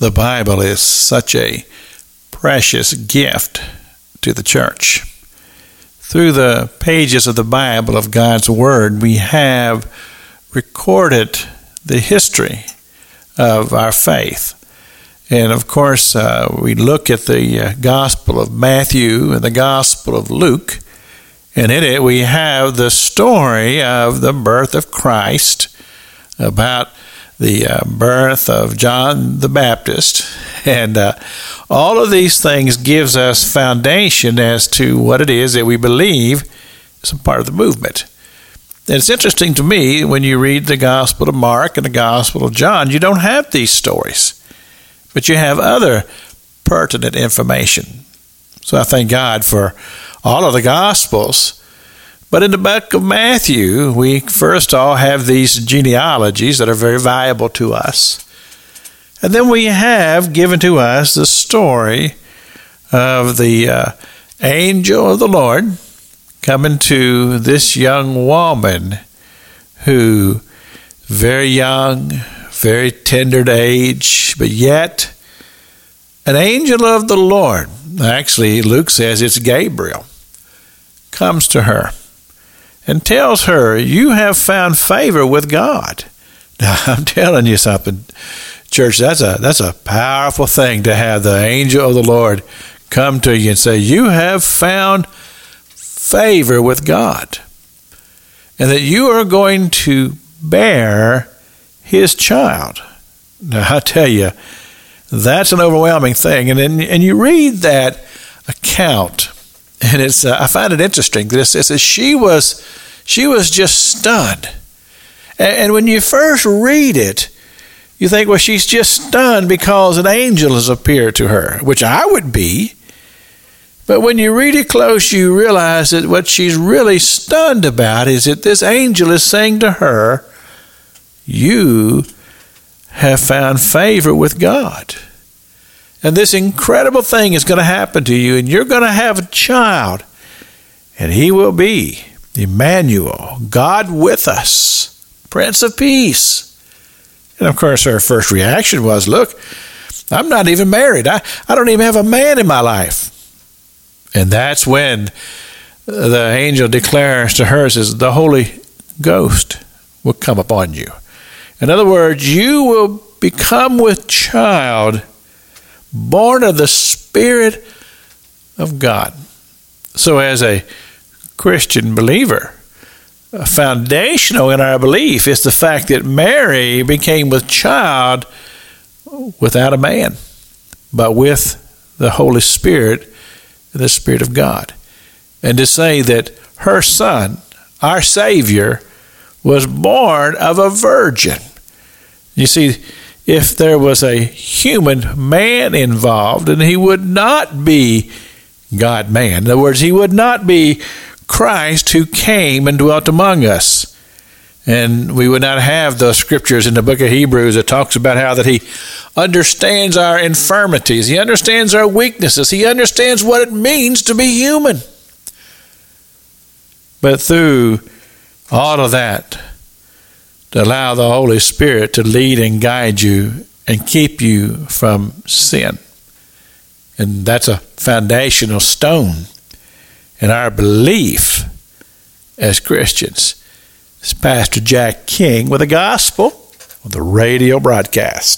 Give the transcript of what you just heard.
The Bible is such a precious gift to the church. Through the pages of the Bible, of God's Word, we have recorded the history of our faith. And of course, uh, we look at the uh, Gospel of Matthew and the Gospel of Luke, and in it we have the story of the birth of Christ, about the uh, birth of John the Baptist, and uh, all of these things gives us foundation as to what it is that we believe is a part of the movement. And it's interesting to me when you read the Gospel of Mark and the Gospel of John, you don't have these stories, but you have other pertinent information. So I thank God for all of the Gospels but in the book of Matthew, we first all have these genealogies that are very valuable to us. And then we have given to us the story of the uh, angel of the Lord coming to this young woman who, very young, very tender to age, but yet an angel of the Lord, actually, Luke says it's Gabriel, comes to her and tells her, You have found favor with God. Now, I'm telling you something, church, that's a, that's a powerful thing to have the angel of the Lord come to you and say, You have found favor with God, and that you are going to bear his child. Now, I tell you, that's an overwhelming thing. And, then, and you read that account and it's uh, I find it interesting. This it says she was she was just stunned, and, and when you first read it, you think, well, she's just stunned because an angel has appeared to her, which I would be. But when you read it close, you realize that what she's really stunned about is that this angel is saying to her, You have found favor with God. And this incredible thing is going to happen to you, and you're going to have a child, and he will be Emmanuel, God with us, Prince of Peace. And of course, her first reaction was, Look, I'm not even married. I, I don't even have a man in my life. And that's when the angel declares to her, says, The Holy Ghost will come upon you. In other words, you will become with child born of the Spirit of God. So, as a Christian believer, foundational in our belief is the fact that Mary became with child without a man, but with the Holy Spirit, the Spirit of God. And to say that her son, our Savior, was born of a virgin. You see, if there was a human man involved, then he would not be God man. In other words, he would not be Christ who came and dwelt among us. And we would not have those scriptures in the book of Hebrews that talks about how that he understands our infirmities, he understands our weaknesses, he understands what it means to be human. But through all of that, to allow the Holy Spirit to lead and guide you and keep you from sin. And that's a foundational stone in our belief as Christians. It's Pastor Jack King with the gospel with the radio broadcast.